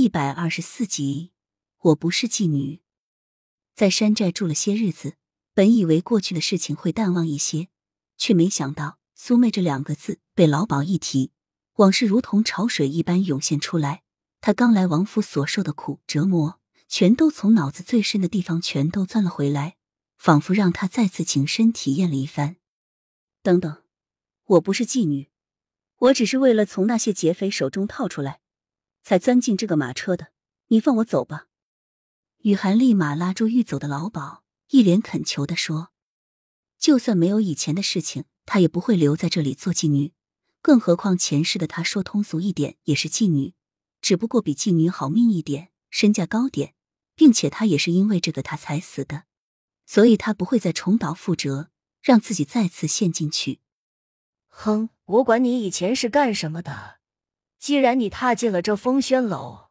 一百二十四集，我不是妓女。在山寨住了些日子，本以为过去的事情会淡忘一些，却没想到“苏妹”这两个字被老鸨一提，往事如同潮水一般涌现出来。他刚来王府所受的苦折磨，全都从脑子最深的地方全都钻了回来，仿佛让他再次亲身体验了一番。等等，我不是妓女，我只是为了从那些劫匪手中套出来。才钻进这个马车的，你放我走吧！雨涵立马拉住欲走的老鸨，一脸恳求的说：“就算没有以前的事情，她也不会留在这里做妓女。更何况前世的她，说通俗一点，也是妓女，只不过比妓女好命一点，身价高点，并且她也是因为这个她才死的，所以她不会再重蹈覆辙，让自己再次陷进去。”哼，我管你以前是干什么的。既然你踏进了这风轩楼，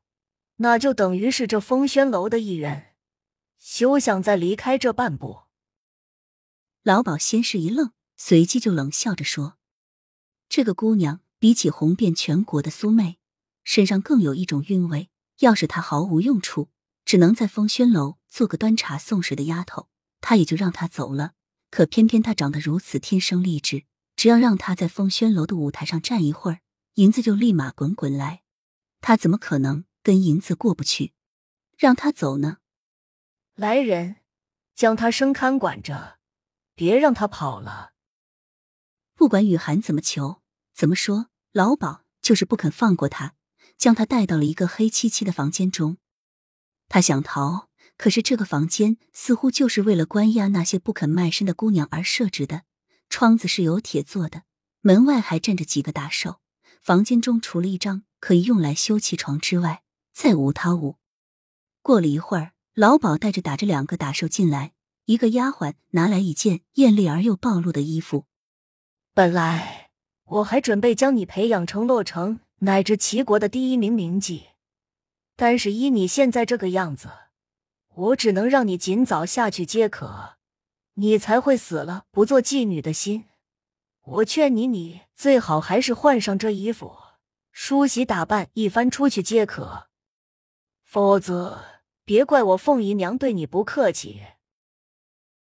那就等于是这风轩楼的一员，休想再离开这半步。老鸨先是一愣，随即就冷笑着说：“这个姑娘比起红遍全国的苏妹，身上更有一种韵味。要是她毫无用处，只能在风轩楼做个端茶送水的丫头，他也就让她走了。可偏偏她长得如此天生丽质，只要让她在风轩楼的舞台上站一会儿。”银子就立马滚滚来，他怎么可能跟银子过不去？让他走呢？来人，将他生看管着，别让他跑了。不管雨涵怎么求，怎么说，老鸨就是不肯放过他，将他带到了一个黑漆漆的房间中。他想逃，可是这个房间似乎就是为了关押那些不肯卖身的姑娘而设置的。窗子是有铁做的，门外还站着几个打手。房间中除了一张可以用来休憩床之外，再无他物。过了一会儿，老鸨带着打着两个打手进来，一个丫鬟拿来一件艳丽而又暴露的衣服。本来我还准备将你培养成洛城乃至齐国的第一名名妓，但是依你现在这个样子，我只能让你尽早下去接客，你才会死了不做妓女的心。我劝你，你最好还是换上这衣服，梳洗打扮一番出去皆可，否则别怪我凤姨娘对你不客气。